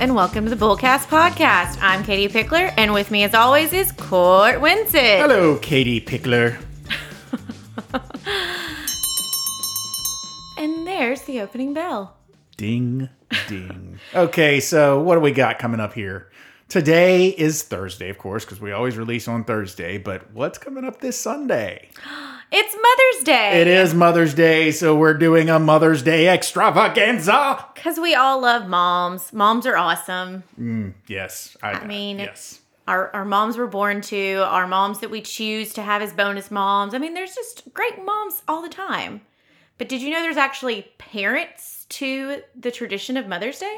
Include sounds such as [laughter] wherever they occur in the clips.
and welcome to the Bullcast Podcast. I'm Katie Pickler, and with me, as always, is Court Winsett. Hello, Katie Pickler. [laughs] And there's the opening bell. Ding, ding. okay, so what do we got coming up here? Today is Thursday, of course, because we always release on Thursday. But what's coming up this Sunday? [gasps] [gasps] [gasps] It's Mother's Day. It is Mother's Day, so we're doing a Mother's Day extravaganza. Because we all love moms. Moms are awesome. Yes, I, I mean, yes. Our, our moms were born to, our moms that we choose to have as bonus moms. I mean, there's just great moms all the time. But did you know there's actually parents to the tradition of Mother's Day?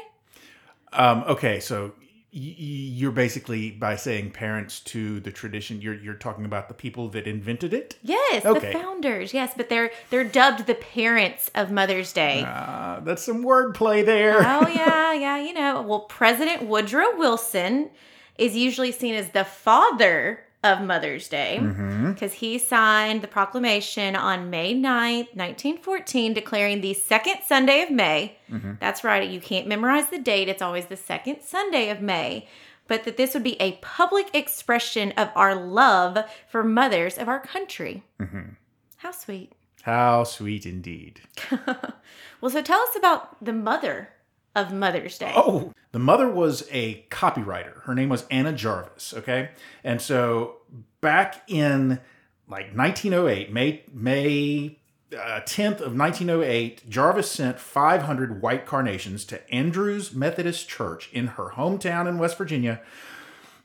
Um, okay, so you're basically by saying parents to the tradition. You're you're talking about the people that invented it. Yes, Okay. the founders. Yes, but they're they're dubbed the parents of Mother's Day. Uh, that's some wordplay there. oh [laughs] yeah, yeah, you know. Well, President Woodrow Wilson is usually seen as the father of Mother's Day mm-hmm. because he signed the proclamation on May 9th, 1914, declaring the second Sunday of May. Mm-hmm. That's right, you can't memorize the date, it's always the second Sunday of May. But that this would be a public expression of our love for mothers of our country. Mm-hmm. How sweet. How sweet indeed. [laughs] Well, so tell us about the mother of Mother's Day. Oh, the mother was a copywriter. Her name was Anna Jarvis. Okay, and so back in like 1908, May May uh, 10th of 1908, Jarvis sent 500 white carnations to Andrews Methodist Church in her hometown in West Virginia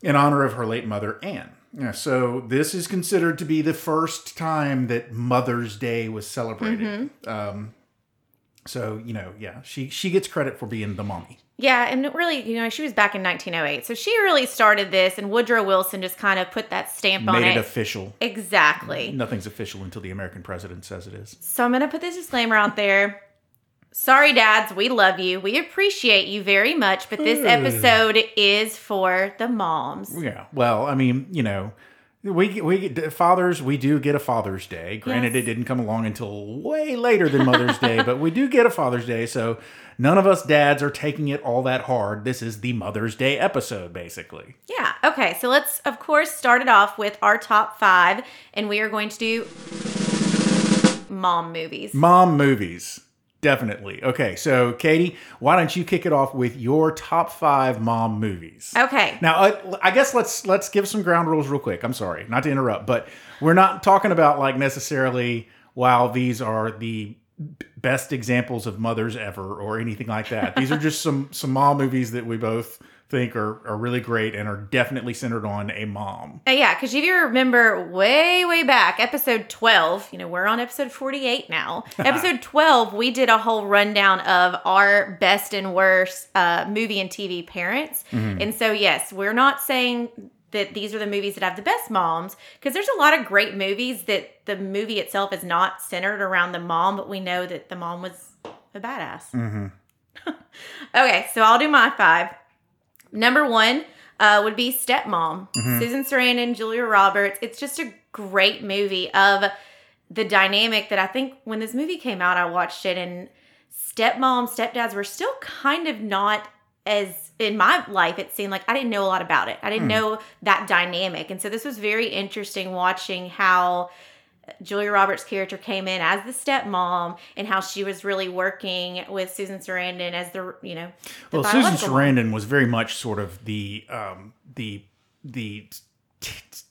in honor of her late mother Anne. Yeah, so this is considered to be the first time that Mother's Day was celebrated. Um, so you know, yeah, she she gets credit for being the mommy. Yeah, and it really, you know, she was back in 1908. So she really started this, and Woodrow Wilson just kind of put that stamp on it. made it. it official. exactly. Nothing's official until the American president says it is. So I'm going to put this disclaimer out there. Sorry, dads, we love you. We appreciate you very much, but this [sighs] episode is for the moms. Yeah. Well, I mean, you know, we we get fathers. We do get a Father's Day. Granted, Yes. it didn't come along until way later than Mother's Day, but we do get a Father's Day. So none of us dads are taking it all that hard. This is the Mother's Day episode, basically. Yeah. Okay. So let's, of course, start it off with our top five, and we are going to do mom movies. Mom movies. Definitely. Okay, so Katie, why don't you kick it off with your top five mom movies? Okay. Now, uh, I guess let's let's give some ground rules real quick. I'm sorry, not to interrupt, but we're not talking about like necessarily wow, these are the best examples of mothers ever or anything like that. These are just some some mom movies that we both think are are really great and are definitely centered on a mom. Uh, yeah, because if you remember way, way back, episode 12, you know, we're on episode 48 now. [laughs] episode 12, we did a whole rundown of our best and worst uh, movie and TV parents. And so, yes, we're not saying that these are the movies that have the best moms, because there's a lot of great movies that the movie itself is not centered around the mom, but we know that the mom was a badass. [laughs] okay, so I'll do my five. Number one uh, would be Stepmom, Susan Sarandon, Julia Roberts. It's just a great movie of the dynamic that I think when this movie came out, I watched it and stepmom, stepdads were still kind of not as in my life it seemed like I didn't know a lot about it. I didn't know that dynamic. And so this was very interesting watching how Julia Roberts' character came in as the stepmom and how she was really working with Susan Sarandon as the, you know, the Well, Susan mom. Sarandon was very much sort of the um, the the. T- t-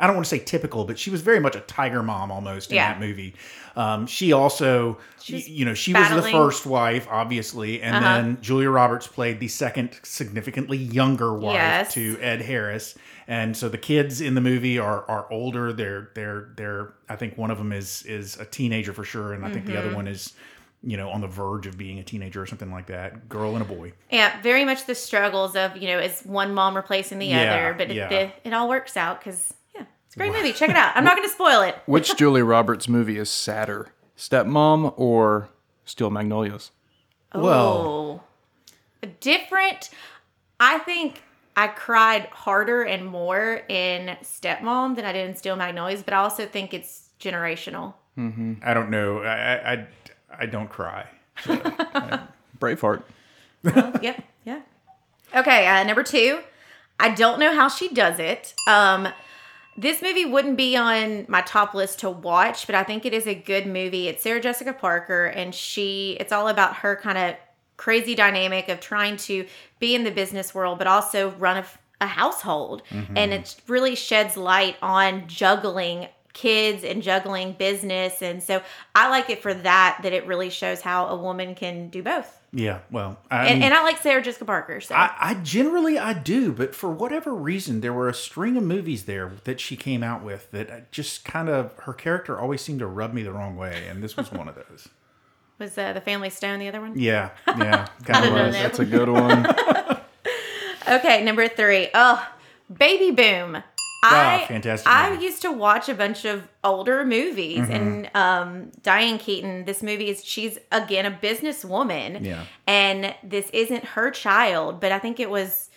I don't want to say typical, but she was very much a tiger mom almost in Yeah. that movie. Um, she also, She was y- you know, she was the first wife, obviously, and Uh-huh. then Julia Roberts played the second, significantly younger wife Yes. to Ed Harris. And so the kids in the movie are are older. They're they're they're. I think one of them is is a teenager for sure, and I think the Mm-hmm. other one is, you know, on the verge of being a teenager or something like that. Girl and a boy. Yeah, very much the struggles of you know is one mom replacing the Yeah, other, but yeah. it, it all works out because it's a great movie. Check it out. I'm not going to spoil it. [laughs] Which Julia Roberts movie is sadder, Stepmom or Steel Magnolias? Well- oh, different. I think I cried harder and more in Stepmom than I did in Steel Magnolias, but I also think it's generational. I don't know. I I, I, I don't cry. [laughs] Braveheart. yep, yeah. Okay, uh, number two. I don't know how she does it. Um, this movie wouldn't be on my top list to watch, but I think it is a good movie. It's Sarah Jessica Parker, and she. It's all about her kind of crazy dynamic of trying to be in the business world, but also run a, a household, mm-hmm. and it really sheds light on juggling kids and juggling business and so i like it for that that it really shows how a woman can do both Yeah, well, I and, mean, and i like sarah jessica parker so I, I generally I do, but for whatever reason, there were a string of movies there that she came out with that just kind of her character always seemed to rub me the wrong way, and this was one of those. [laughs] was uh, the family stone the other one Yeah, yeah, [laughs] kind of was. that. That's a good one. [laughs] Okay, number three. Oh, Baby Boom. Ah, I, fantastic I used to watch a bunch of older movies, Mm-hmm. and um, Diane Keaton. This movie is she's again a businesswoman, Yeah. and this isn't her child, but I think it was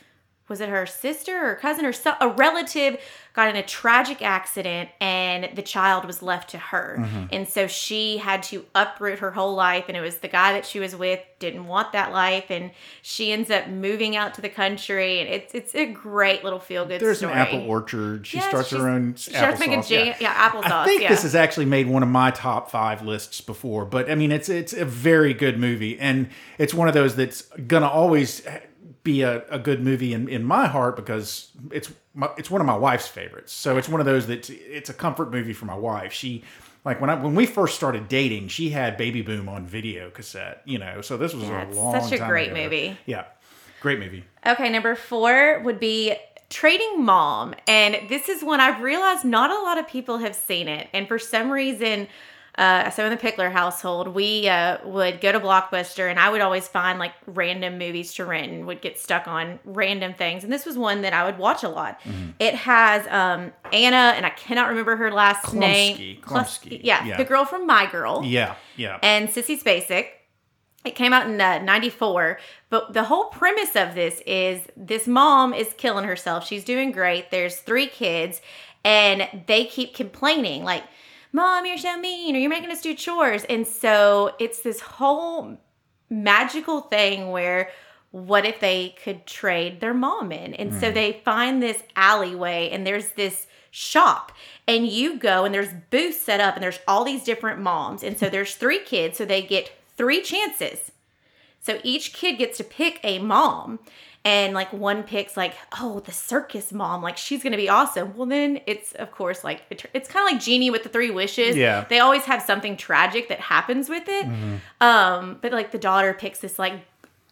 was it her sister or cousin or so, a relative got in a tragic accident and the child was left to her Mm-hmm. and so she had to uproot her whole life and it was the guy that she was with didn't want that life and she ends up moving out to the country and it's it's a great little feel good There's story. an apple orchard. She Yes, starts her own she starts making jam- yeah, applesauce, I think yeah. this has actually made one of my top five lists before, but I mean, it's it's a very good movie, and it's one of those that's gonna always be a, a good movie in, in my heart because it's my, it's one of my wife's favorites. So it's one of those that it's a comfort movie for my wife. She like when I when we first started dating, she had Baby Boom on video cassette, you know. So this was Yeah, a long such a great ago. movie. Yeah, great movie. Okay, number four would be Trading Mom. And this is one I've realized not a lot of people have seen it. And for some reason, uh, so in the Pickler household, we uh, would go to Blockbuster and I would always find like random movies to rent and would get stuck on random things. And this was one that I would watch a lot. It has um, Anna, and I cannot remember her last name. Chlumsky, Klus- Chlumsky, Yeah, yeah. the girl from My Girl Yeah, yeah. and Sissy Spacek. It came out in uh, 94, but the whole premise of this is this mom is killing herself. She's doing great. There's three kids, and they keep complaining, like, Mom, you're so mean, or you're making us do chores. And so it's this whole magical thing where what if they could trade their mom in? And so mm. they find this alleyway and there's this shop and you go and there's booths set up and there's all these different moms. And so there's three kids, so they get three chances. So each kid gets to pick a mom. And like one picks like, oh, the circus mom, like she's gonna be awesome. Well, then it's of course like it- it's kind of like Genie with the three wishes. Yeah. they always have something tragic that happens with it. Mm-hmm. Um, but like the daughter picks this like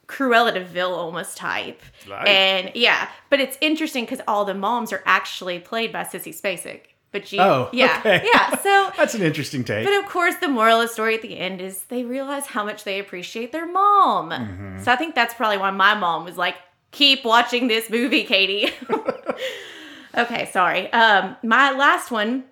Cruella de Vil almost type, Right. and yeah, but it's interesting because all the moms are actually played by Sissy Spacek. But you, Oh, yeah, okay. yeah. So [laughs] That's an interesting take. but of course, the moral of the story at the end is they realize how much they appreciate their mom. Mm-hmm. So I think that's probably why my mom was like, "Keep watching this movie, Katie." [laughs] okay, sorry. Um, my last one,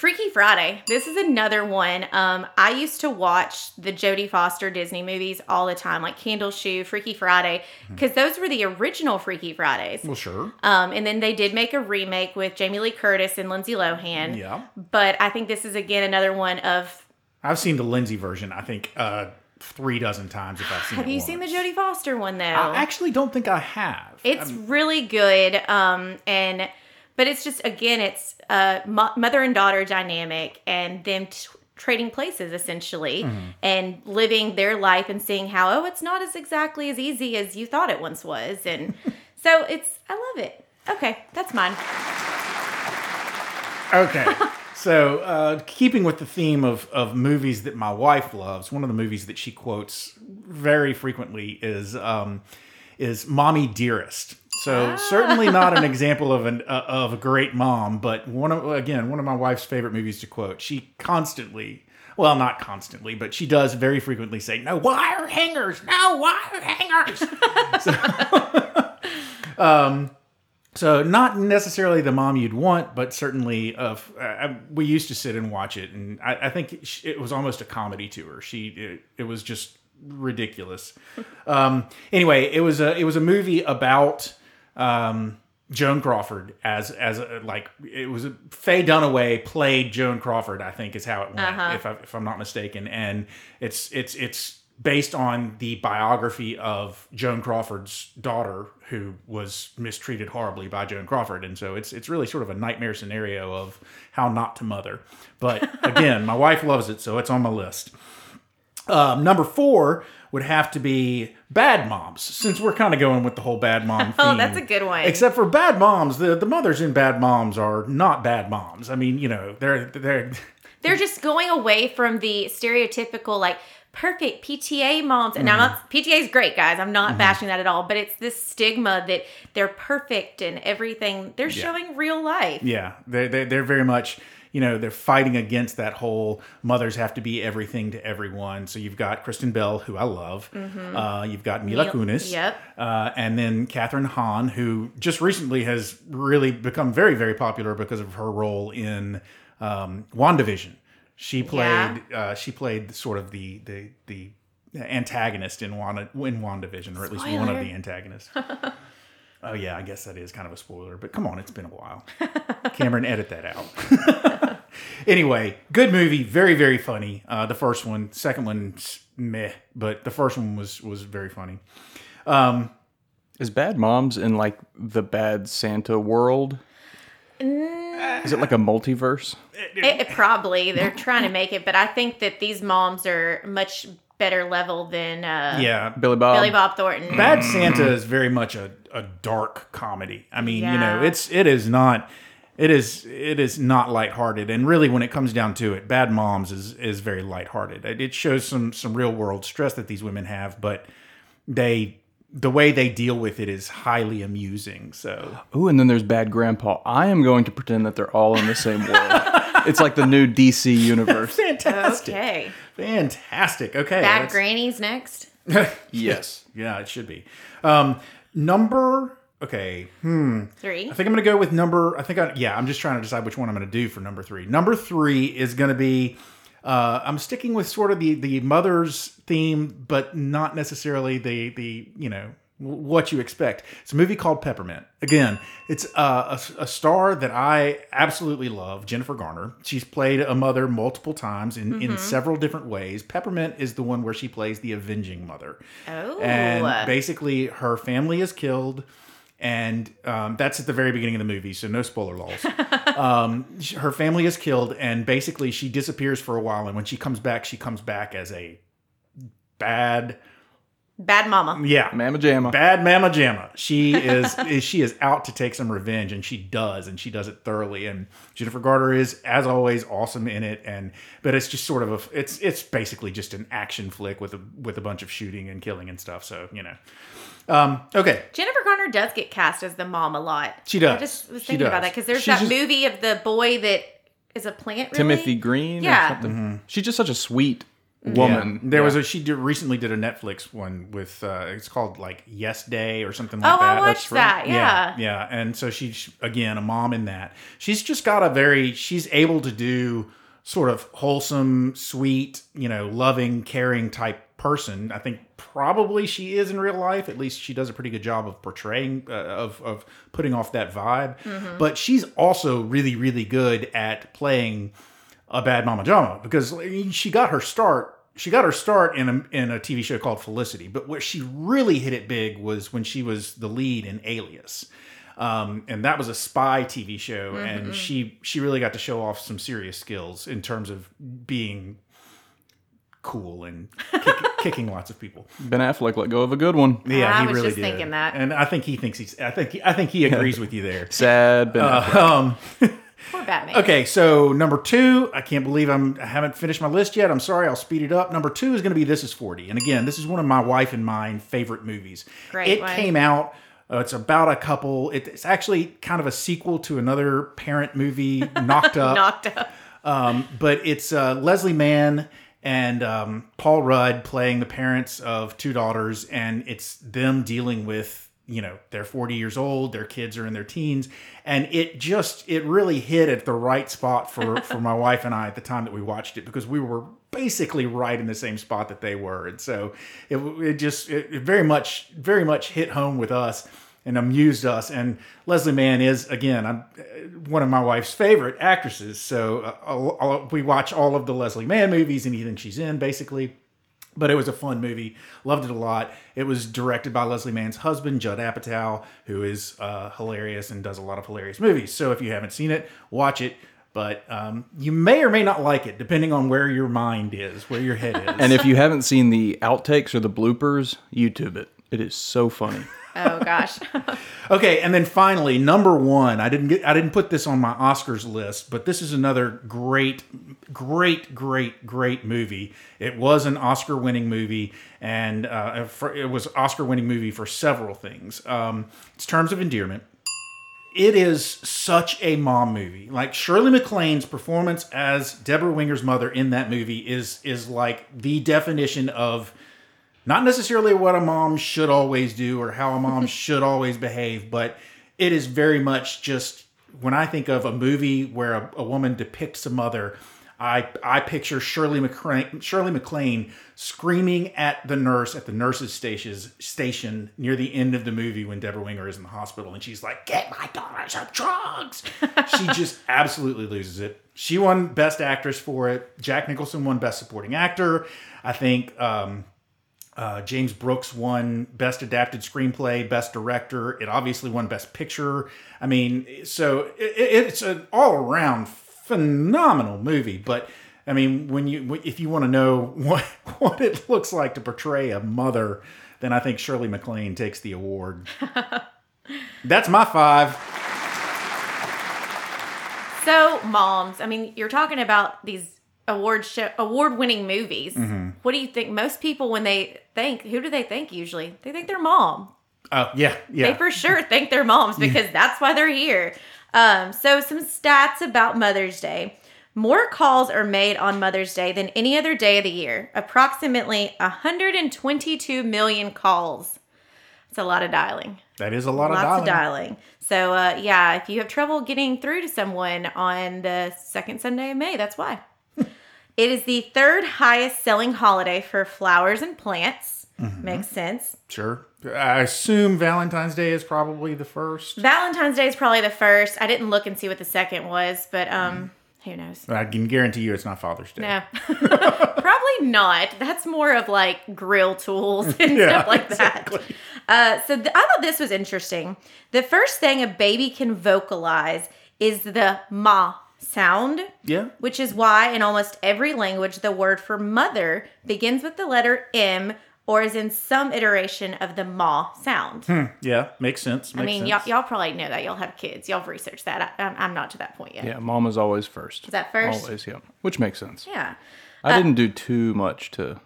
Freaky Friday. This is another one. Um, I used to watch the Jodie Foster Disney movies all the time, like Candle Shoe, Freaky Friday, because those were the original Freaky Fridays. well, sure. Um, and then they did make a remake with Jamie Lee Curtis and Lindsay Lohan. Yeah. But I think this is again another one of I've seen the Lindsay version. I think uh, three dozen times if I've seen Have you seen the once. Jodie Foster one though? I actually don't think I have. it's really good. Um, and but it's just again, it's a mo- mother and daughter dynamic, and them t- trading places essentially, Mm-hmm. and living their life and seeing how oh, it's not as exactly as easy as you thought it once was, and [laughs] so it's I love it. Okay, that's mine. Okay. [laughs] so, uh, keeping with the theme of, of movies that my wife loves, one of the movies that she quotes very frequently is um, is "Mommy Dearest." So, certainly not an [laughs] example of an uh, of a great mom, but one of again one of my wife's favorite movies to quote. She constantly, well, not constantly, but she does very frequently say, "No wire hangers, no wire hangers." [laughs] So [laughs] not necessarily the mom you'd want, but certainly of uh, we used to sit and watch it, and I, I think it was almost a comedy to her. She it, it was just ridiculous. [laughs] um, anyway, it was a it was a movie about um, Joan Crawford as as a, like it was a, Faye Dunaway played Joan Crawford. I think is how it went, Uh-huh. if I, if I'm not mistaken, and it's it's it's based on the biography of Joan Crawford's daughter, who was mistreated horribly by Joan Crawford, and so it's it's really sort of a nightmare scenario of how not to mother. But [laughs] again, my wife loves it, so it's on my list. Um, number four would have to be Bad Moms, since we're kind of going with the whole Bad Mom theme. [laughs] Oh, that's a good one. Except for Bad Moms, the, the mothers in Bad Moms are not bad moms. I mean, you know, they're they're They're just going away from the stereotypical like perfect PTA moms. And now Mm-hmm. PTA is great, guys. I'm not bashing that at all, but it's this stigma that they're perfect and everything. They're showing real life. yeah, they they they're very much you know they're fighting against that whole mothers have to be everything to everyone. So you've got Kristen Bell, who I love. Uh, you've got Mila Mil- Kunis. yep. Uh, and then Kathryn Hahn, who just recently has really become very very popular because of her role in um, WandaVision. She played uh, she played sort of the the the antagonist in Wanda in WandaVision, or at least one of the antagonists. [laughs] oh yeah, I guess that is kind of a spoiler, but come on, it's been a while. Cameron, edit that out. [laughs] anyway, good movie, very very funny. Uh, the first one, second one, meh, but the first one was was very funny. Um, Is Bad Moms in like the Bad Santa world? Is it like a multiverse? It, it probably they're trying to make it, but I think that these moms are much better level than uh, Yeah, Billy Bob. Billy Bob Thornton. Bad Santa is very much a, a dark comedy. I mean, you know, it's it is not it is it is not lighthearted. And really when it comes down to it, Bad Moms is is very lighthearted. It, it shows some some real world stress that these women have, but they the way they deal with it is highly amusing. So oh, and then there's Bad Grandpa. I am going to pretend that they're all in the same world. [laughs] it's like the new DC universe. fantastic. Okay. Fantastic. Okay. Bad let's- grannies next. [laughs] Yes. Yeah, it should be. Um number okay. Hmm. Three. I think I'm going to go with number. I think I yeah. I'm just trying to decide which one I'm going to do for number three. Number three is going to be. Uh, I'm sticking with sort of the the mother's theme, but not necessarily the the you know what you expect. It's a movie called Peppermint. Again, it's uh, a, a star that I absolutely love, Jennifer Garner. She's played a mother multiple times in, in several different ways. Peppermint is the one where she plays the avenging mother. Oh. And basically, her family is killed, and um, that's at the very beginning of the movie, so no spoiler laws. [laughs] um, her family is killed, and basically, she disappears for a while, and when she comes back, she comes back as a bad, Bad mama. yeah, Mama Jamma. bad mama jamma. She is, [laughs] is she is out to take some revenge, and she does, and she does it thoroughly. And Jennifer Garner is, as always, awesome in it. And but it's just sort of a, it's it's basically just an action flick with a with a bunch of shooting and killing and stuff. So you know, um, okay, Jennifer Garner does get cast as the mom a lot. She does. I just was thinking about that because there's She's that just- movie of the boy that is a plant. Really? Timothy Green Yeah. or something. She's just such a sweet Yeah. woman. There Yeah. was a she did, recently did a Netflix one with uh, it's called like Yes Day or something like Oh, that. I watched that. Yeah. yeah, yeah. And so she's again a mom in that. She's just got a very she's able to do sort of wholesome, sweet, you know, loving, caring type person. I think probably she is in real life. At least she does a pretty good job of portraying uh, of of putting off that vibe. Mm-hmm. But she's also really really good at playing a bad mama jama because she got her start she got her start in a, in a TV show called Felicity but where she really hit it big was when she was the lead in Alias um, and that was a spy TV show and she she really got to show off some serious skills in terms of being cool and kick, [laughs] kicking lots of people Ben Affleck let go of a good one. yeah I he was really just did thinking that. and I think he thinks he's I think I think he agrees with you there Sad Ben Affleck. um [laughs] Poor Batman. Okay, so number two, I can't believe I'm I haven't finished my list yet. I'm sorry, I'll speed it up. Number two is going to be This Is Forty, and again, this is one of my wife and mine favorite movies. Great It one. came out. Uh, it's about a couple. It, it's actually kind of a sequel to another parent movie, Knocked [laughs] Up Knocked up. um, but it's uh, Leslie Mann and um, Paul Rudd playing the parents of two daughters, and it's them dealing with you know they're 40 years old, their kids are in their teens, and it just it really hit at the right spot for [laughs] for my wife and I at the time that we watched it because we were basically right in the same spot that they were, and so it it just it, it very much very much hit home with us and amused us. And Leslie Mann is again, I'm uh, one of my wife's favorite actresses. So uh, I'll- I'll- we watch all of the Leslie Mann movies, anything she's in, basically. but it was a fun movie. Loved it a lot. It was directed by Leslie Mann's husband, Judd Apatow, who is uh, hilarious and does a lot of hilarious movies. So if you haven't seen it, watch it. But um, you may or may not like it, depending on where your mind is, where your head is. And if you haven't seen the outtakes or the bloopers, YouTube it. It is so funny. [laughs] Oh gosh. [laughs] Okay, and then finally, number one. I didn't get. I didn't put this on my Oscars list, but this is another great, great, great, great movie. It was an Oscar-winning movie, and uh, for, it was Oscar-winning movie for several things. Um, it's Terms of Endearment. It is such a mom movie. Like Shirley MacLaine's performance as Debra Winger's mother in that movie is is like the definition of not necessarily what a mom should always do or how a mom [laughs] should always behave, but it is very much just when I think of a movie where a, a woman depicts a mother, I I picture Shirley MacLaine, Shirley MacLaine screaming at the nurse at the nurse's stations, station near the end of the movie when Debra Winger is in the hospital and she's like, "Get my daughter some drugs." she [laughs] just absolutely loses it. She won Best Actress for it. Jack Nicholson won Best Supporting Actor. I think um, uh, James Brooks won Best Adapted Screenplay, Best Director. It obviously won Best Picture. I mean, so it, it's an all around phenomenal movie. But I mean, when you if you want to know [laughs] what what it looks like to portray a mother, then I think Shirley MacLaine takes the award. [laughs] That's my five. So, moms, I mean, you're talking about these award show award winning movies. Mm-hmm. What do you think? Most people, when they think, who do they think usually? They think their mom. Oh yeah, yeah. They for sure think they're moms because that's why they're here. Um, so, some stats about Mother's Day. More calls are made on Mother's Day than any other day of the year. Approximately 122 million calls. It's a lot of dialing. That is a lot of Lots dialing. of dialing. So, uh, yeah, if you have trouble getting through to someone on the second Sunday of May, that's why. It is the third highest selling holiday for flowers and plants. Mm-hmm. Makes sense. Sure. I assume Valentine's Day is probably the first. Valentine's Day is probably the first. I didn't look and see what the second was, but um, who knows? I can guarantee you it's not Father's Day. No, [laughs] [laughs] probably not. That's more of like grill tools [laughs] and Yeah, stuff like exactly. that. Uh, so th- I thought this was interesting. The first thing a baby can vocalize is the ma sound, Yeah. which is why in almost every language the word for mother begins with the letter M or is in some iteration of the ma sound. Hmm. Yeah. Makes sense. Makes I mean, sense. y'all, y'all probably know that. Y'all have kids. Y'all have researched that. I, I'm, I'm not to that point yet. Yeah, mom is always first. Is that first? Always, yeah. Which makes sense. Yeah. I uh, didn't do too much to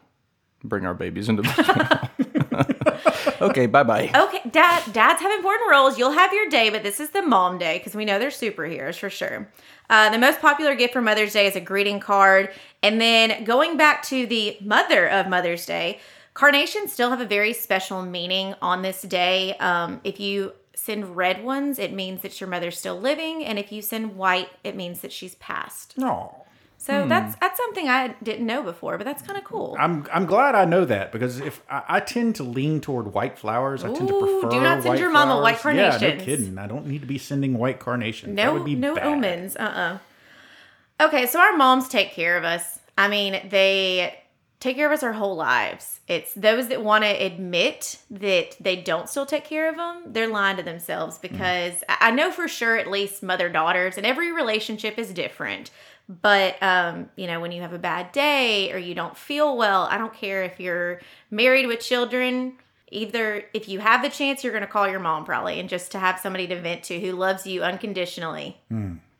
bring our babies into this. [laughs] [laughs] okay, bye bye. Okay, dad, dads have important roles. You'll have your day, but this is the mom day because we know they're superheroes for sure. Uh, the most popular gift for Mother's Day is a greeting card. And then going back to the mother of Mother's Day, carnations still have a very special meaning on this day. Um, if you send red ones, it means that your mother's still living. And if you send white, it means that she's passed. No. So that's that's something I didn't know before, but that's kind of cool. I'm I'm glad I know that because if I, I tend to lean toward white flowers, I tend to prefer. do not send white your mama white flowers. Yeah, no kidding. I don't need to be sending white carnations. that No, would be no bad. omens. Uh uh Okay, so our moms take care of us. I mean, they take care of us our whole lives. It's those that want to admit that they don't still take care of them, they're lying to themselves because I I know for sure, at least mother daughters, and every relationship is different. But, um, you know, when you have a bad day or you don't feel well, I don't care if you're married with children. Either if you have the chance, you're going to call your mom probably, and just to have somebody to vent to who loves you unconditionally.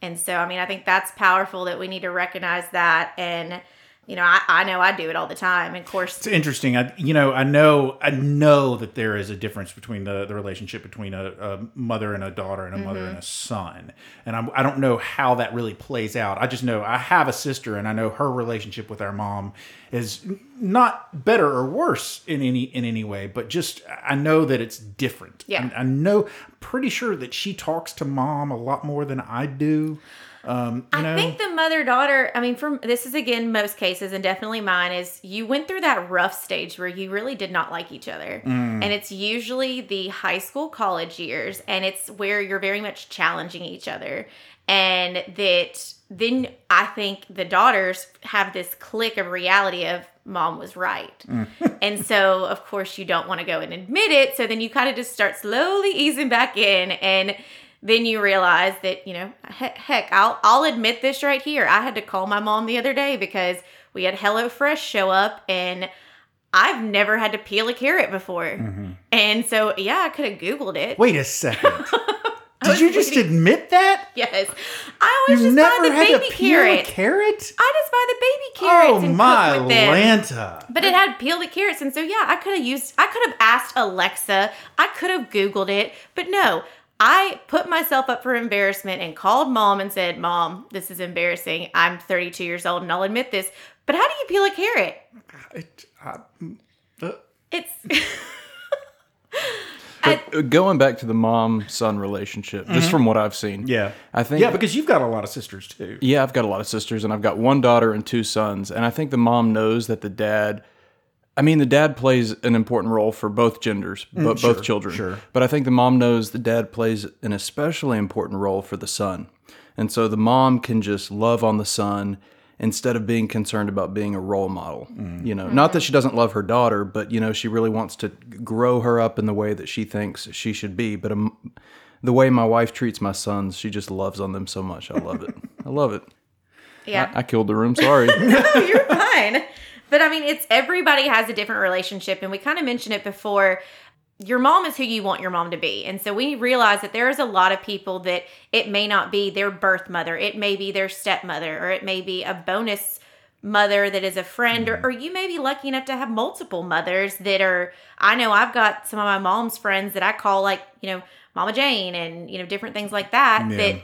And so, I mean, I think that's powerful that we need to recognize that. And, you know, I, I know I do it all the time. And of course, It's interesting. I you know I know I know that there is a difference between the, the relationship between a, a mother and a daughter and a mother Mm-hmm. and a son, and I'm, I don't know how that really plays out. I just know I have a sister, and I know her relationship with our mom is not better or worse in any in any way, but just I know that it's different. Yeah. I, I know. Pretty sure that she talks to mom a lot more than I do. Um, I know, think the mother daughter, I mean, from this is again most cases, and definitely mine, is you went through that rough stage where you really did not like each other. Mm. And it's usually the high school, college years, and it's where you're very much challenging each other. And that then I think the daughters have this click of reality of mom was right. [laughs] and so, of course, you don't want to go and admit it. So then you kind of just start slowly easing back in. And then you realize that, you know, heck, I'll, I'll admit this right here. I had to call my mom the other day because we had HelloFresh show up and I've never had to peel a carrot before. Mm-hmm. And so, yeah, I could have Googled it. Wait a second. [laughs] Did you just waiting- admit that? Yes. I always You've just buy never the had baby to peel a carrot. carrot? I just buy the baby carrots Oh and my cook with them. Lanta. But it had peeled the carrots, and so yeah, I could have used. I could have asked Alexa. I could have Googled it, but no. I put myself up for embarrassment and called mom and said, "Mom, this is embarrassing. I'm 32 years old, and I'll admit this. But how do you peel a carrot? It- I- uh, It's [laughs] But uh, going back to the mom son relationship, just from what I've seen, Mm-hmm. yeah. I think Yeah, because you've got a lot of sisters too. Yeah, I've got a lot of sisters, and I've got one daughter and two sons. And I think the mom knows that the dad, I mean, the dad plays an important role for both genders, but Mm, sure, both children. sure. But I think the mom knows the dad plays an especially important role for the son. And so the mom can just love on the son instead of being concerned about being a role model. Mm. You know, not that she doesn't love her daughter, but you know, she really wants to grow her up in the way that she thinks she should be. But um, the way my wife treats my sons, she just loves on them so much. I love it. I love it. yeah. I killed the room. Sorry. [laughs] no, You're fine. But I mean, it's everybody has a different relationship, and we kind of mentioned it before. Your mom is who you want your mom to be. And so we realize that there is a lot of people that it may not be their birth mother, it may be their stepmother, or it may be a bonus mother that is a friend, or, mm-hmm. or you may be lucky enough to have multiple mothers that are. I know I've got some of my mom's friends that I call like, you know, Mama Jane and, you know, different things like that, Yeah. that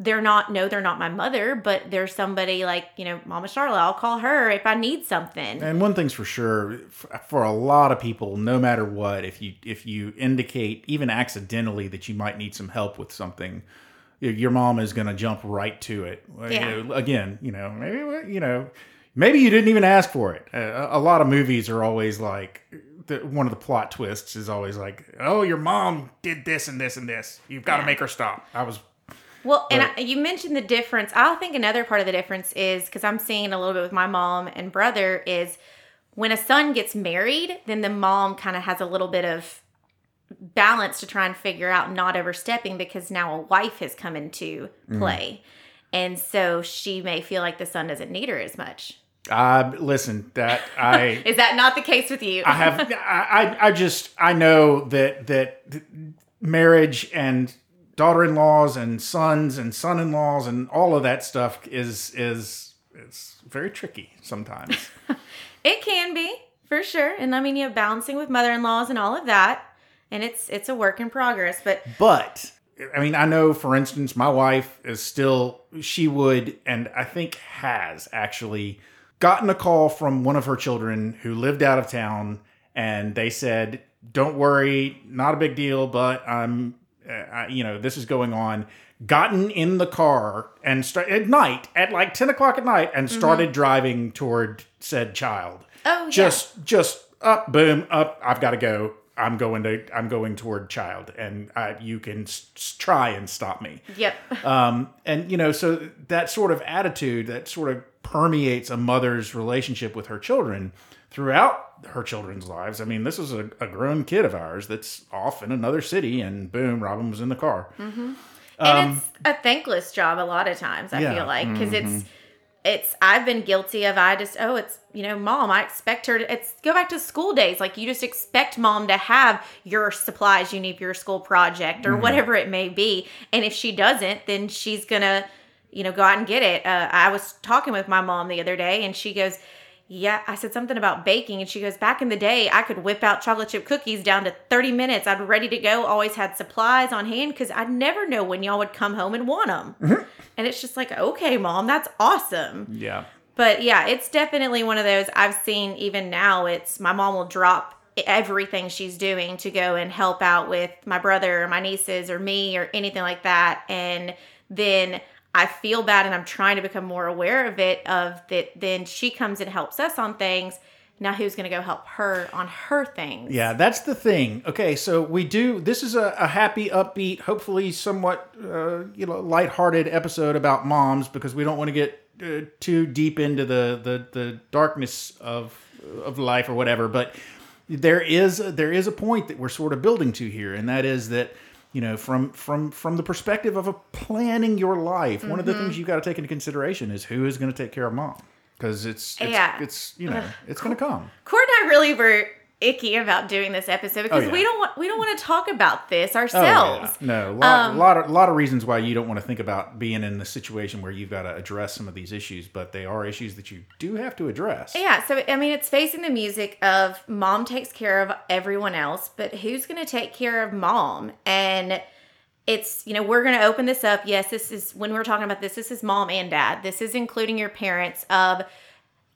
they're not no they're not my mother but they're somebody like you know mama charlotte i'll call her if i need something And one thing's for sure, for a lot of people, no matter what, if you if you indicate even accidentally that you might need some help with something, your mom is going to jump right to it. You Yeah. know, again, you know, maybe you know, maybe you didn't even ask for it. A lot of movies are always like. The, one of the plot twists is always like, "Oh, your mom did this and this and this. You've got to Yeah. make her stop." I was well and I, you mentioned the difference. I think another part of the difference is because i'm seeing a little bit with my mom and brother is when a son gets married then the mom kind of has a little bit of balance to try and figure out not overstepping because now a wife has come into mm. play. And so she may feel like the son doesn't need her as much. I listen that I [laughs] is that not the case with you? I have I, I I just I know that that marriage and daughter-in-laws and sons and son-in-laws and all of that stuff is is it's very tricky sometimes. [laughs] It can be for sure, and I mean, you have balancing with mother-in-laws and all of that, and it's it's a work in progress. But but I mean, I know for instance, my wife is still she would and I think has actually gotten a call from one of her children who lived out of town and they said, "Don't worry, not a big deal, but I'm uh, you know, this is going on." Gotten in the car and start at night at like 10 o'clock at night and started driving toward said child oh, yeah. just just up boom up i've got to go i'm going to i'm going toward child and I, you can s- try and stop me yep, um and you know so that sort of attitude that sort of permeates a mother's relationship with her children throughout her children's lives i mean this is a, a grown kid of ours that's off in another city and boom robin was in the car and it's a thankless job a lot of times. I Um, Yeah. Mm-hmm. feel like because it's it's I've been guilty of I just oh it's you know mom I expect her to it's go back to school days like you just expect mom to have your supplies you need for your school project or Mm-hmm. whatever it may be and if she doesn't then she's gonna you know go out and get it uh, I was talking with my mom the other day and she goes yeah I said something about baking and she goes back in the day I could whip out chocolate chip cookies down to 30 minutes. I'd ready to go. Always had supplies on hand because I'd never know when y'all would come home and want them mm-hmm. and it's just like okay mom that's awesome. Yeah. But yeah, it's definitely one of those I've seen even now. It's my mom will drop everything she's doing to go and help out with my brother or my nieces or me or anything like that. And then I feel bad and I'm trying to become more aware of it of that then she comes and helps us on things. Now who's going to go help her on her things? Yeah, that's the thing. Okay, so we do. This is a, a happy, upbeat, hopefully somewhat uh, you know lighthearted episode about moms because we don't want to get uh, too deep into the the, the darkness of of life or whatever. But there is there is a point that we're sort of building to here, and that is that you know from from from the perspective of a planning your life, one of the Mm-hmm. things you've got to take into consideration is who is going to take care of mom because it's it's, Yeah. it's you know it's going to come. Court and I really were icky about doing this episode because Oh, yeah. we don't want we don't want to talk about this ourselves. Oh, yeah. No, a lot, Um, lot, of, lot of reasons why you don't want to think about being in the situation where you've got to address some of these issues, but they are issues that you do have to address. Yeah, so I mean, it's facing the music of mom takes care of everyone else, but who's going to take care of mom? And it's, you know, we're going to open this up. Yes, this is when we're talking about this, this is mom and dad. This is including your parents of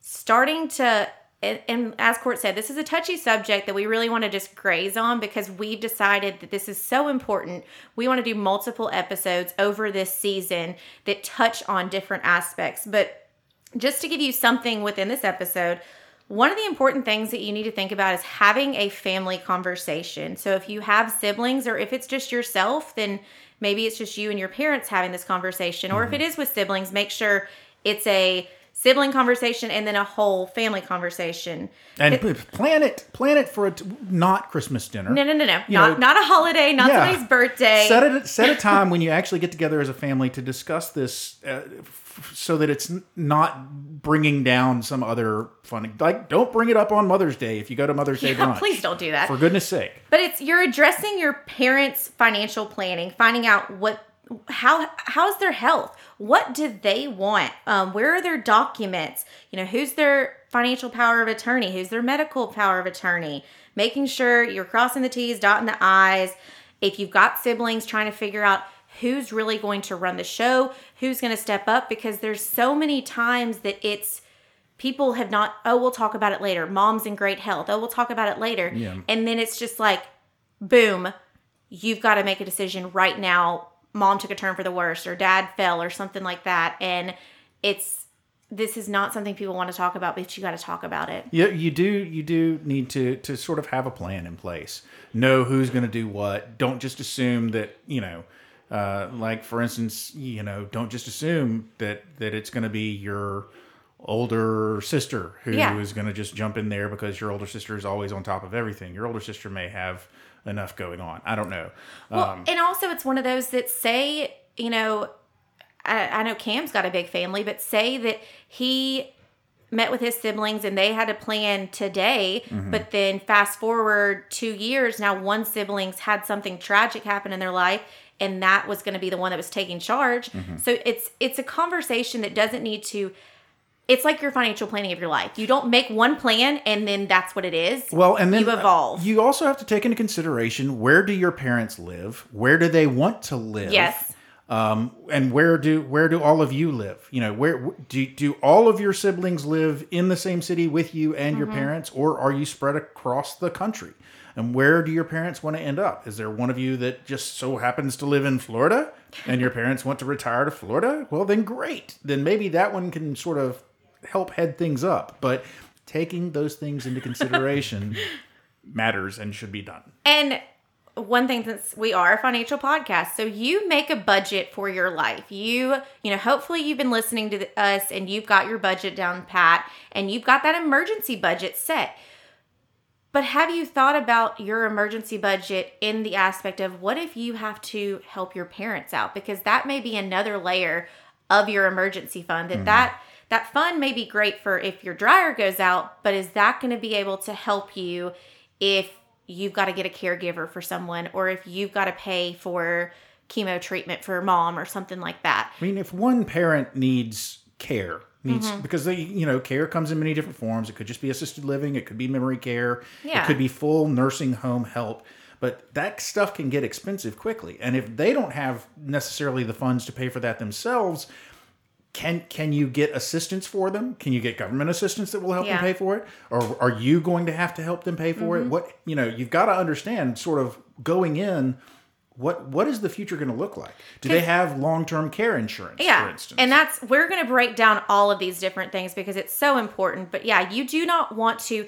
starting to, and, and as Court said, this is a touchy subject that we really want to just graze on because we've decided that this is so important. We want to do multiple episodes over this season that touch on different aspects. But just to give you something within this episode, one of the important things that you need to think about is having a family conversation. So if you have siblings or if it's just yourself, then maybe it's just you and your parents having this conversation. Or if mm-hmm. it is with siblings, make sure it's a sibling conversation and then a whole family conversation. And p- plan it, plan it for a t- not Christmas dinner. No, no, no, no. You Not know, not a holiday, not yeah. somebody's birthday. Set it, set a [laughs] time when you actually get together as a family to discuss this, uh, f- so that it's not bringing down some other funny. Like, don't bring it up on Mother's Day if you go to Mother's Day brunch. please don't do that. For goodness sake. But it's you're addressing your parents' financial planning, finding out what how how's their health, what do they want, um, where are their documents, you know, who's their financial power of attorney, who's their medical power of attorney, making sure you're crossing the T's, dotting the I's. If you've got siblings, trying to figure out who's really going to run the show, who's going to step up, because there's so many times that it's people have not oh we'll talk about it later. Mom's in great health. Oh we'll talk about it later. Yeah. and then it's just like boom you've got to make a decision right now mom took a turn for the worse or dad fell or something like that and it's this is not something people want to talk about but you got to talk about it Yeah, you do. You do need to to sort of have a plan in place. Know who's going to do what. Don't just assume that you know. Uh, like for instance, you know, don't just assume that that it's going to be your older sister who is Yeah. going to just jump in there because your older sister is always on top of everything. Your older sister may have enough going on. I don't know. Well, um, and also it's one of those that say, you know, I, I know Cam's got a big family, but say that he met with his siblings and they had a plan today, Mm-hmm. but then fast forward two years, now one sibling's had something tragic happen in their life, and that was going to be the one that was taking charge. Mm-hmm. So it's it's a conversation that doesn't need to. It's like your financial planning of your life. You don't make one plan and then that's what it is. Well, and then you evolve. You also have to take into consideration where do your parents live? Where do they want to live? Yes. Um, and where do where do all of you live? You know, where do do all of your siblings live in the same city with you and Mm-hmm. your parents, or are you spread across the country? And where do your parents want to end up? Is there one of you that just so happens to live in Florida, and your parents want to retire to Florida? Well, then great. Then maybe that one can sort of help head things up. But taking those things into consideration [laughs] matters and should be done. And one thing since we are a financial podcast, so you make a budget for your life. You, you know, hopefully you've been listening to the- us and you've got your budget down pat and you've got that emergency budget set. But have you thought about your emergency budget in the aspect of what if you have to help your parents out because that may be another layer of your emergency fund that mm-hmm. that that fund may be great for if your dryer goes out, but is that going to be able to help you if you've got to get a caregiver for someone or if you've got to pay for chemo treatment for mom or something like that? I mean, if one parent needs care, needs Mm-hmm. because they, you know, care comes in many different forms. It could just be assisted living, it could be memory care, Yeah. it could be full nursing home help. But that stuff can get expensive quickly, and if they don't have necessarily the funds to pay for that themselves, can can you get assistance for them? Can you get government assistance that will help Yeah. them pay for it, or are you going to have to help them pay for Mm-hmm. it? What you know, you've got to understand, sort of going in. What what is the future going to look like? Do they have long term care insurance? Yeah. for instance? And that's we're going to break down all of these different things because it's so important. But yeah, you do not want to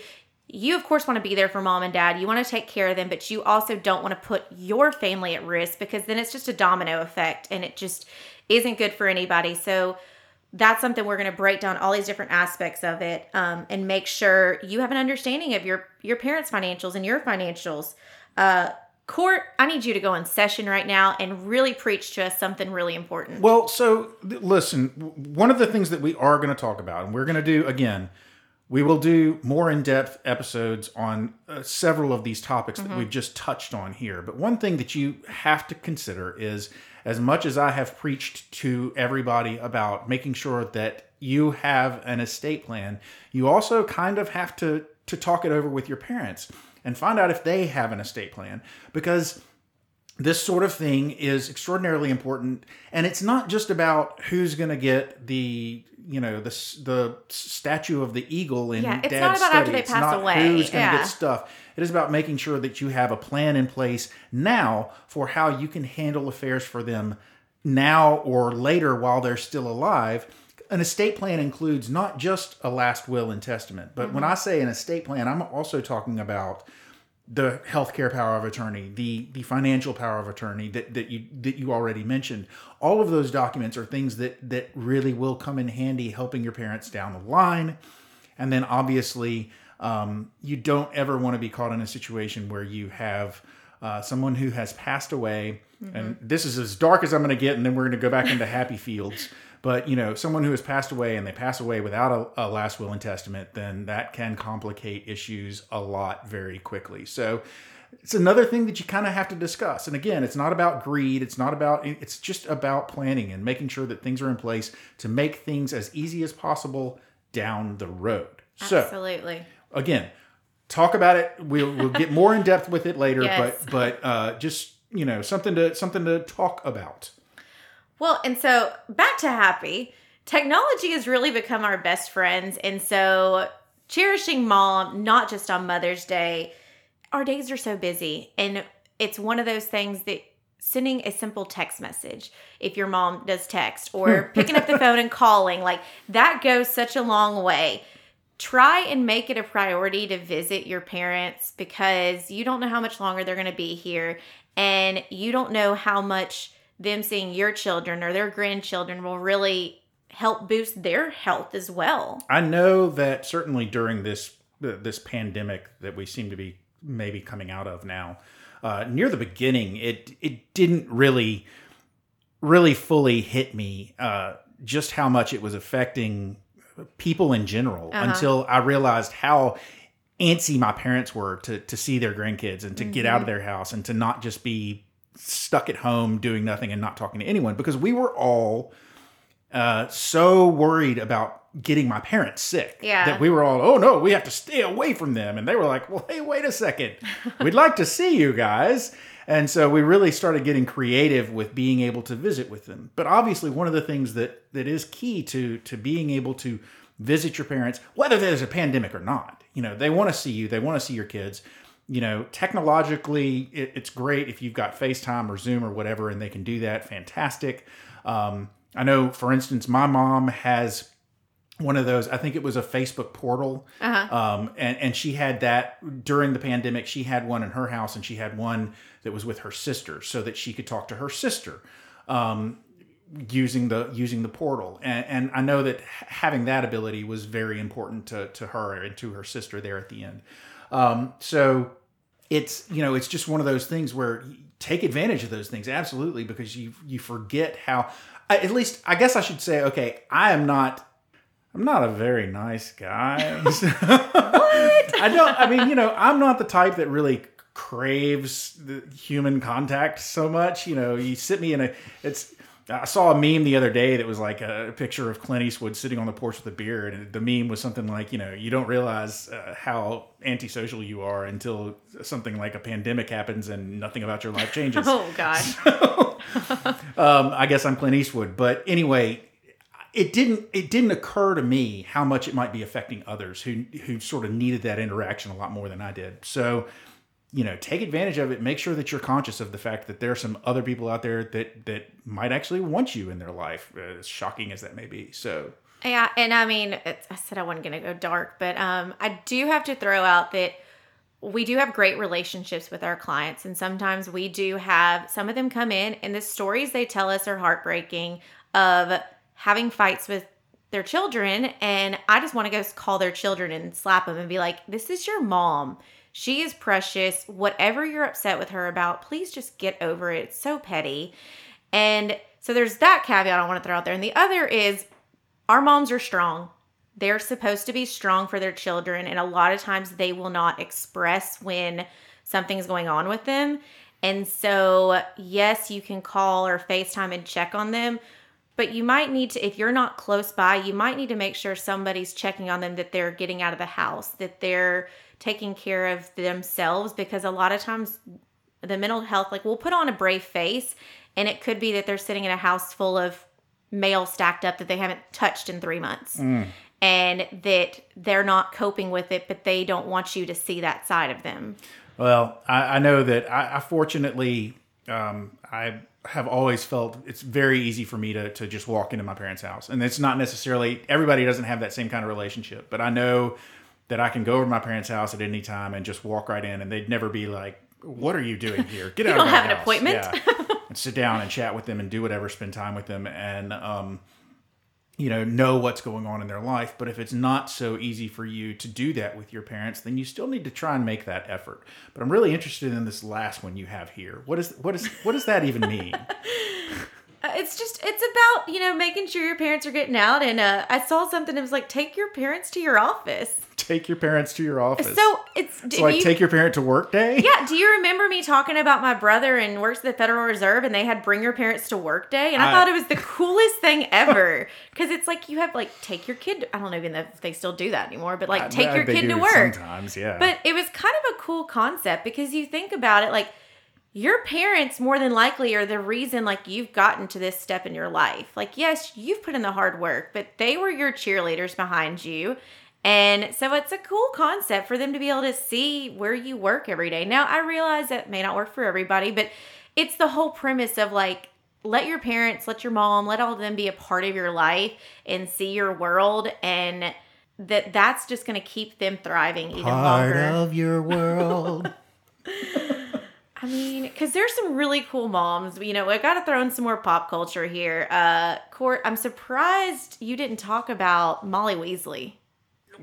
you of course want to be there for mom and dad. You want to take care of them, but you also don't want to put your family at risk because then it's just a domino effect and it just isn't good for anybody. So that's something we're going to break down all these different aspects of it um, and make sure you have an understanding of your your parents' financials and your financials. Uh, Court, I need you to go in session right now and really preach to us something really important. Well, so listen, one of the things that we are going to talk about, and we're going to do again, we will do more in depth episodes on uh, several of these topics that we've just touched on here. But one thing that you have to consider is as much as I have preached to everybody about making sure that you have an estate plan, you also kind of have to to talk it over with your parents and find out if they have an estate plan because this sort of thing is extraordinarily important and it's not just about who's going to get the you know the the statue of the eagle in Yeah, it's dad's not about after study. they It's pass not away, who's going to yeah. get stuff it is about making sure that you have a plan in place now for how you can handle affairs for them now or later while they're still alive an estate plan includes not just a last will and testament but Mm-hmm. when i say an estate plan i'm also talking about the healthcare power of attorney, the the financial power of attorney that, that you that you already mentioned. All of those documents are things that that really will come in handy helping your parents down the line. And then obviously, um, you don't ever want to be caught in a situation where you have uh, someone who has passed away. And this is as dark as I'm going to get, and then we're going to go back into happy fields. But you know, someone who has passed away and they pass away without a, a last will and testament, then that can complicate issues a lot very quickly. So it's another thing that you kind of have to discuss. And again, it's not about greed. It's not about. It's just about planning and making sure that things are in place to make things as easy as possible down the road. So Absolutely. again, talk about it. We'll we'll get more in depth with it later. [laughs] Yes. But but uh, just you know something to something to talk about. Well, and so back to happy. Technology has really become our best friends. And so cherishing mom, not just on Mother's Day, our days are so busy. And it's one of those things that sending a simple text message, if your mom does text, or [laughs] picking up the phone and calling, like that goes such a long way. Try and make it a priority to visit your parents because you don't know how much longer they're going to be here. And you don't know how much them seeing your children or their grandchildren will really help boost their health as well. I know that certainly during this this pandemic that we seem to be maybe coming out of now, uh, near the beginning, it it didn't really really fully hit me uh, just how much it was affecting people in general Uh-huh. until I realized how antsy my parents were to to see their grandkids and to get out of their house and to not just be stuck at home doing nothing and not talking to anyone because we were all uh, so worried about getting my parents sick Yeah. that we were all oh no we have to stay away from them. And they were like well hey wait a second. [laughs] We'd like to see you guys. And so we really started getting creative with being able to visit with them. But obviously one of the things that that is key to to being able to visit your parents whether there's a pandemic or not you know they want to see you they want to see your kids you know technologically it, it's great if you've got facetime or zoom or whatever and they can do that. Fantastic. Um, i know for instance my mom has one of those i think it was a facebook portal Uh-huh. um, and, and she had that during the pandemic. She had one in her house and she had one that was with her sister so that she could talk to her sister um, using the using the portal. And, and i know that having that ability was very important to, to her and to her sister there at the end. Um, so it's you know it's just one of those things where you take advantage of those things absolutely because you you forget how at least i guess i should say okay i am not i'm not a very nice guy. [laughs] What? I don't i mean you know i'm not the type that really craves the human contact so much you know you sit me in a it's I saw a meme the other day that was like a picture of Clint Eastwood sitting on the porch with a beard, and the meme was something like, you know, you don't realize uh, how antisocial you are until something like a pandemic happens and nothing about your life changes. [laughs] Oh gosh. [laughs] um, I guess I'm Clint Eastwood, but anyway, it didn't it didn't occur to me how much it might be affecting others who who sort of needed that interaction a lot more than I did. So, you know, take advantage of it. Make sure that you're conscious of the fact that there are some other people out there that that might actually want you in their life, uh, as shocking as that may be. So, Yeah, and I mean, I said I wasn't going to go dark, but um, I do have to throw out that we do have great relationships with our clients, and sometimes we do have some of them come in, and the stories they tell us are heartbreaking of having fights with their children and I just want to go call their children and slap them and be like, "This is your mom. She is precious. Whatever you're upset with her about, please just get over it. It's so petty." And so there's that caveat I want to throw out there. And the other is our moms are strong. They're supposed to be strong for their children and a lot of times they will not express when something's going on with them. And so, yes, you can call or FaceTime and check on them, but you might need to if you're not close by you might need to make sure somebody's checking on them that they're getting out of the house that they're taking care of themselves because a lot of times the mental health like we'll put on a brave face and it could be that they're sitting in a house full of mail stacked up that they haven't touched in three months and that they're not coping with it but they don't want you to see that side of them. Well, I, I know that I, I fortunately um, I have always felt it's very easy for me to to just walk into my parents' house, and it's not necessarily everybody doesn't have that same kind of relationship, but I know that I can go over to my parents' house at any time and just walk right in, and they'd never be like, "What are you doing here? Get [laughs] out don't of have an appointment? Yeah. and sit down and chat with them and do whatever, spend time with them, and um, you know know what's going on in their life. But if it's not so easy for you to do that with your parents then you still need to try and make that effort. But i'm really interested in this last one you have here. What is what is what does that even mean? [laughs] Uh, it's just it's about you know making sure your parents are getting out. And uh, i saw something that was like take your parents to your office take your parents to your office. So it's so like you- take your parent to work day? Yeah do you remember me talking about my brother and works at the federal reserve and they had bring your parents to work day? And i, I- thought it was the coolest thing ever because it's like you have like take your kid i don't know even if they still do that anymore but like I- take I- your kid to work. sometimes yeah. But it was kind of a cool concept because you think about it like your parents more than likely are the reason like you've gotten to this step in your life. Like yes, you've put in the hard work, but they were your cheerleaders behind you. And so it's a cool concept for them to be able to see where you work every day. Now, I realize that may not work for everybody, but it's the whole premise of like let your parents, let your mom, let all of them be a part of your life and see your world and that that's just going to keep them thriving even longer. of your world [laughs] I mean, because there's some really cool moms. You know, I got to throw in some more pop culture here. Uh, Court, I'm surprised you didn't talk about Molly Weasley.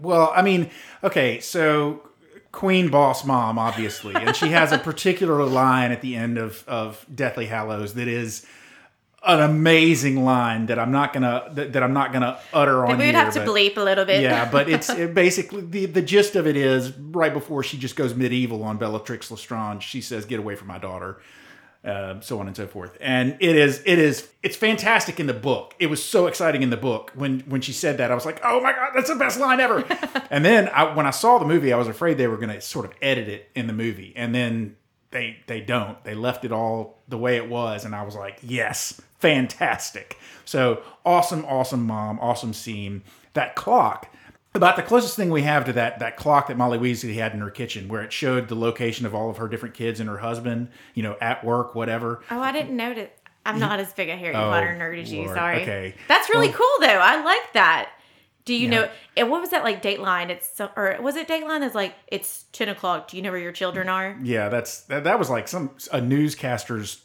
Well, I mean, okay, so Queen Boss Mom, obviously, and she has a [laughs] particular line at the end of of Deathly Hallows that is an amazing line that I'm not gonna that, that I'm not gonna utter on we would here, have to but- bleep a little bit. Yeah, but [laughs] it's it basically the the gist of it is right before she just goes medieval on Bellatrix Lestrange, she says, "Get away from my daughter." Uh, so on and so forth, and it is it is it's fantastic in the book. It was so exciting in the book when when she said that. I was like, oh my god, that's the best line ever. [laughs] and then I, when I saw the movie, I was afraid they were going to sort of edit it in the movie, and then they they don't. They left it all the way it was, and I was like, yes, fantastic. So awesome, awesome mom, awesome scene. That clock. About the closest thing we have to that that clock that Molly Weasley had in her kitchen, where it showed the location of all of her different kids and her husband, you know, at work, whatever. Oh, I didn't notice. I'm not as big a Harry Oh, Potter nerd as you. Lord. Sorry. Okay. That's really Well- cool, though. I like that. Do you Yeah. know? And what was that like? Dateline. It's so, or was it Dateline? That's like it's ten o'clock. Do you know where your children are? Yeah, that's that, that was like some a newscaster's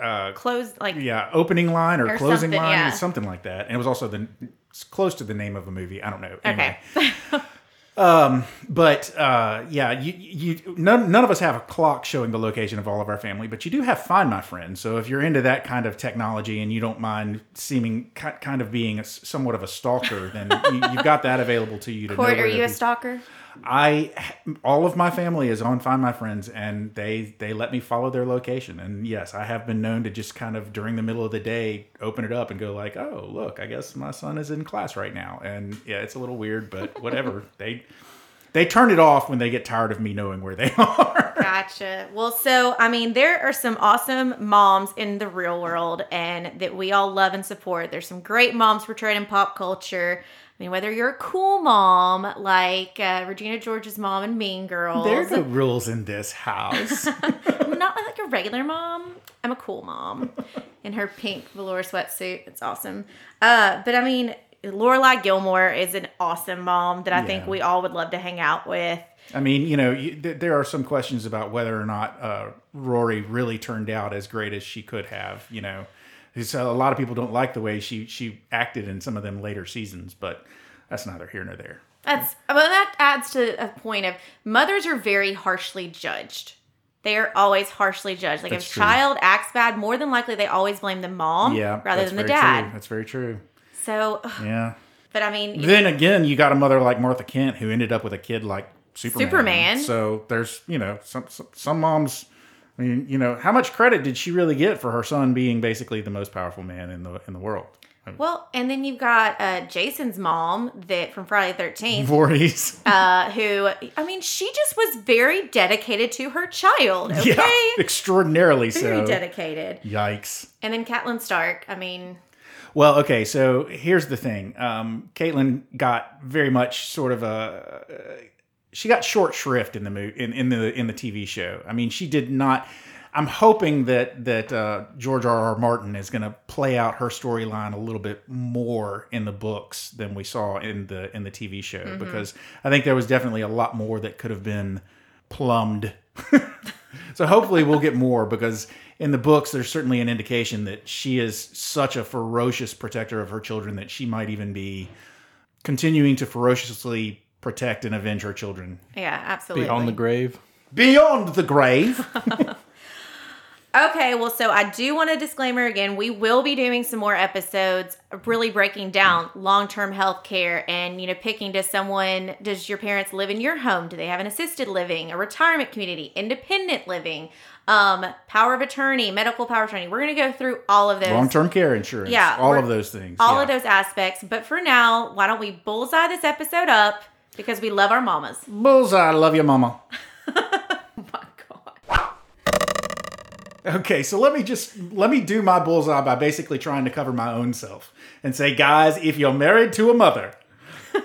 uh, Close. Like yeah opening line or, Or closing line, yeah. something like that. And it was also the it's close to the name of a movie. I don't know. okay. Anyway. But uh, yeah, you, you none, none of us have a clock showing the location of all of our family, but you do have Find My Friend. So if you're into that kind of technology and you don't mind seeming kind of being a, somewhat of a stalker, then you, you've got that available to you to Court, where are you a stalker? I all of my family is on Find My Friends, and they they let me follow their location. And yes, I have been known to just kind of during the middle of the day open it up and go like, oh look, I guess my son is in class right now. And yeah, it's a little weird, but [laughs] whatever. they they turn it off when they get tired of me knowing where they [laughs] are. Gotcha. Well, so I mean, there are some awesome moms in the real world, and that we all love and support. There's some great moms portrayed in pop culture. Mean, whether you're a cool mom like uh, Regina George's mom in Mean Girls, There are no rules in this house. I'm [laughs] not like a regular mom. I'm a cool mom in her pink velour sweatsuit. It's awesome. Uh, but I mean, Lorelai Gilmore is an awesome mom that I think we all would love to hang out with. I mean, you know, you, th- there are some questions about whether or not uh, Rory really turned out as great as she could have. You know, So uh, a lot of people don't like the way she she acted in some of them later seasons, but that's neither here nor there. That's well, that adds to a point of mothers are very harshly judged. They are always harshly judged. Like That's if a child acts bad, more than likely they always blame the mom Yeah, rather than the dad. True. That's very true. So, Yeah. but I mean, Then again, you got a mother like Martha Kent who ended up with a kid like Superman. Superman. So there's you know some some, some moms. I mean, you know, how much credit did she really get for her son being basically the most powerful man in the in the world? well, and then you've got uh, Jason's mom that from Friday Thirteenth, Forties. [laughs] uh, who I mean, she just was very dedicated to her child. Okay, Yeah, extraordinarily very so. dedicated. Yikes. And then Catelyn Stark. I mean, Well, okay, so here's the thing. Um, Catelyn got very much sort of a. She got short shrift in the mo- in, in the in the TV show. I mean, she did not. I'm hoping that that uh, George R. R. Martin is going to play out her storyline a little bit more in the books than we saw in the in the TV show because I think there was definitely a lot more that could have been plumbed. [laughs] so hopefully we'll get more because in the books there's certainly an indication that she is such a ferocious protector of her children that she might even be continuing to ferociously protect and avenge her children yeah, absolutely. Beyond the grave. beyond the grave. [laughs] [laughs] Okay, well, so I do want a disclaimer again. We will be doing some more episodes, really breaking down long term health care and, you know, picking does someone, does your parents live in your home? Do they have an assisted living, a retirement community, independent living, um, power of attorney, medical power of attorney? We're going to go through all of those. Long-term care insurance. Yeah, all of those things. all yeah. of those aspects. But for now, why don't we bullseye this episode up because we love our mamas. Bullseye, I love you, mama. [laughs] Oh my God. Okay, so let me just let me do my bullseye by basically trying to cover my own self and say, guys, if you're married to a mother, [laughs]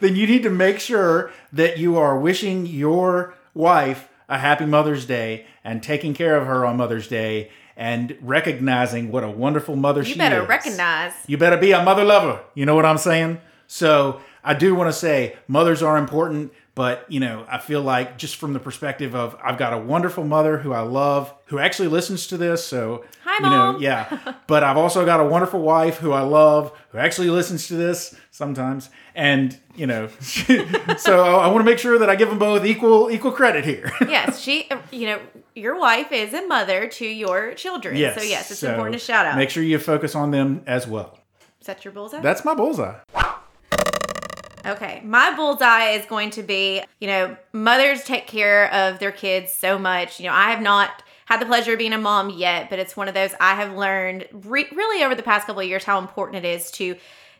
then you need to make sure that you are wishing your wife a happy Mother's Day and taking care of her on Mother's Day and recognizing what a wonderful mother You she better is. recognize. You better be a mother lover. You know what I'm saying? So I do want to say mothers are important, but you know, I feel like just from the perspective of I've got a wonderful mother who I love, who actually listens to this. So Hi, you know, Mom. yeah. [laughs] But I've also got a wonderful wife who I love, who actually listens to this sometimes, and you know, [laughs] so I, I want to make sure that I give them both equal equal credit here. [laughs] yes, she, you know, your wife is a mother to your children. Yes, So, yes, it's so important to shout out. Make sure you focus on them as well. Is that your bullseye? That's my bullseye. Okay. My bullseye is going to be, you know, mothers take care of their kids so much. You know, I have not had the pleasure of being a mom yet, but it's one of those I have learned re- really over the past couple of years how important it is to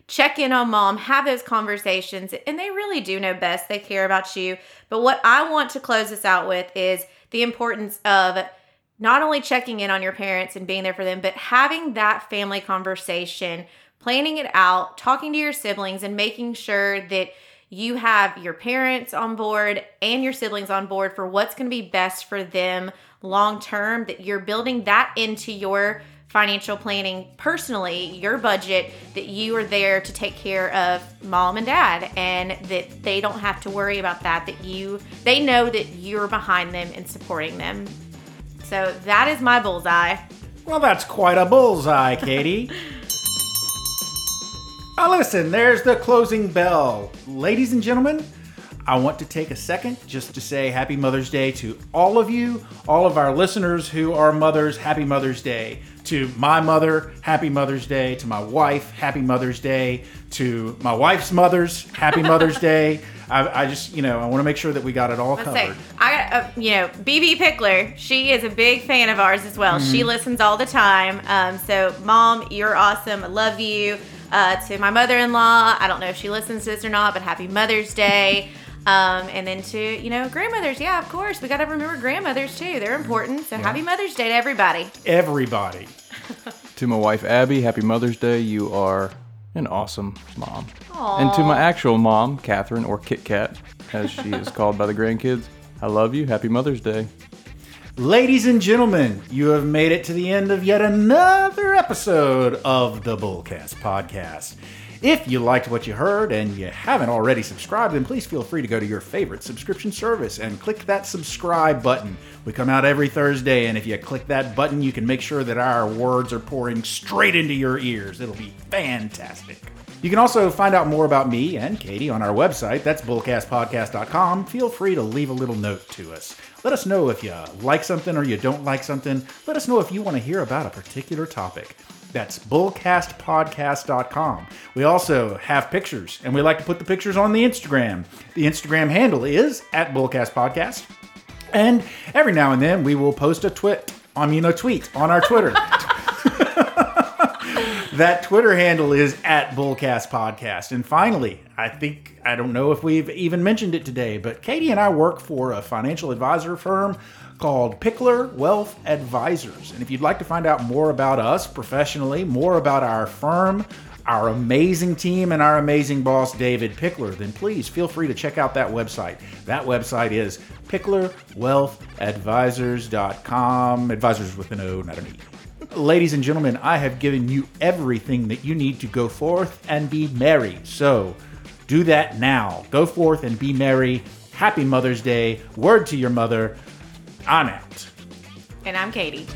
check in on mom, have those conversations, and they really do know best. They care about you. But what I want to close this out with is the importance of not only checking in on your parents and being there for them, but having that family conversation, planning it out, talking to your siblings, and making sure that you have your parents on board and your siblings on board for what's going to be best for them long term, that you're building that into your financial planning personally, your budget, that you are there to take care of mom and dad and that they don't have to worry about that, that you, they know that you're behind them and supporting them. So that is my bullseye. Well, that's quite a bullseye, Katie. [laughs] Now, listen, there's the closing bell. Ladies and gentlemen, I want to take a second just to say Happy Mother's Day to all of you, all of our listeners who are mothers. Happy Mother's Day. To my mother, Happy Mother's Day. To my wife, Happy Mother's Day. To my wife's mothers, Happy Mother's [laughs] Day. I, I just, you know, I want to make sure that we got it all Let's say, covered. I got, uh, you know, BB Pickler. She is a big fan of ours as well. She listens all the time. Um, so, mom, you're awesome. I love you. Uh, to my mother-in-law, I don't know if she listens to this or not, but happy Mother's Day. Um, and then to you know grandmothers, yeah, of course, we got to remember grandmothers too. They're important. So happy Mother's Day to everybody. Everybody. [laughs] To my wife Abby, happy Mother's Day. You are an awesome mom. Aww. And to my actual mom, Catherine, or Kit Kat, as she is called by the grandkids, I love you. Happy Mother's Day. Ladies and gentlemen, you have made it to the end of yet another episode of the Bullcast podcast. If you liked what you heard and you haven't already subscribed, then please feel free to go to your favorite subscription service and click that subscribe button. We come out every Thursday, and if you click that button, you can make sure that our words are pouring straight into your ears. It'll be fantastic. You can also find out more about me and Katie on our website. That's bullcastpodcast.com. Feel free to leave a little note to us. Let us know if you like something or you don't like something. Let us know if you want to hear about a particular topic. That's bullcastpodcast.com. We also have pictures, and we like to put the pictures on the Instagram. The Instagram handle is at bullcastpodcast. And every now and then we will post a twit, I mean a tweet on our Twitter. [laughs] that Twitter handle is at Bullcast Podcast. And finally, I think I don't know if we've even mentioned it today, but Katie and I work for a financial advisor firm called Pickler Wealth Advisors. And if you'd like to find out more about us professionally, more about our firm, our amazing team, and our amazing boss, David Pickler, then please feel free to check out that website. That website is picklerwealthadvisors.com. Advisors with an O, not an E. Ladies and gentlemen, I have given you everything that you need to go forth and be merry. So do that now. Go forth and be merry. Happy Mother's Day. Word to your mother. I'm out. And I'm Katie.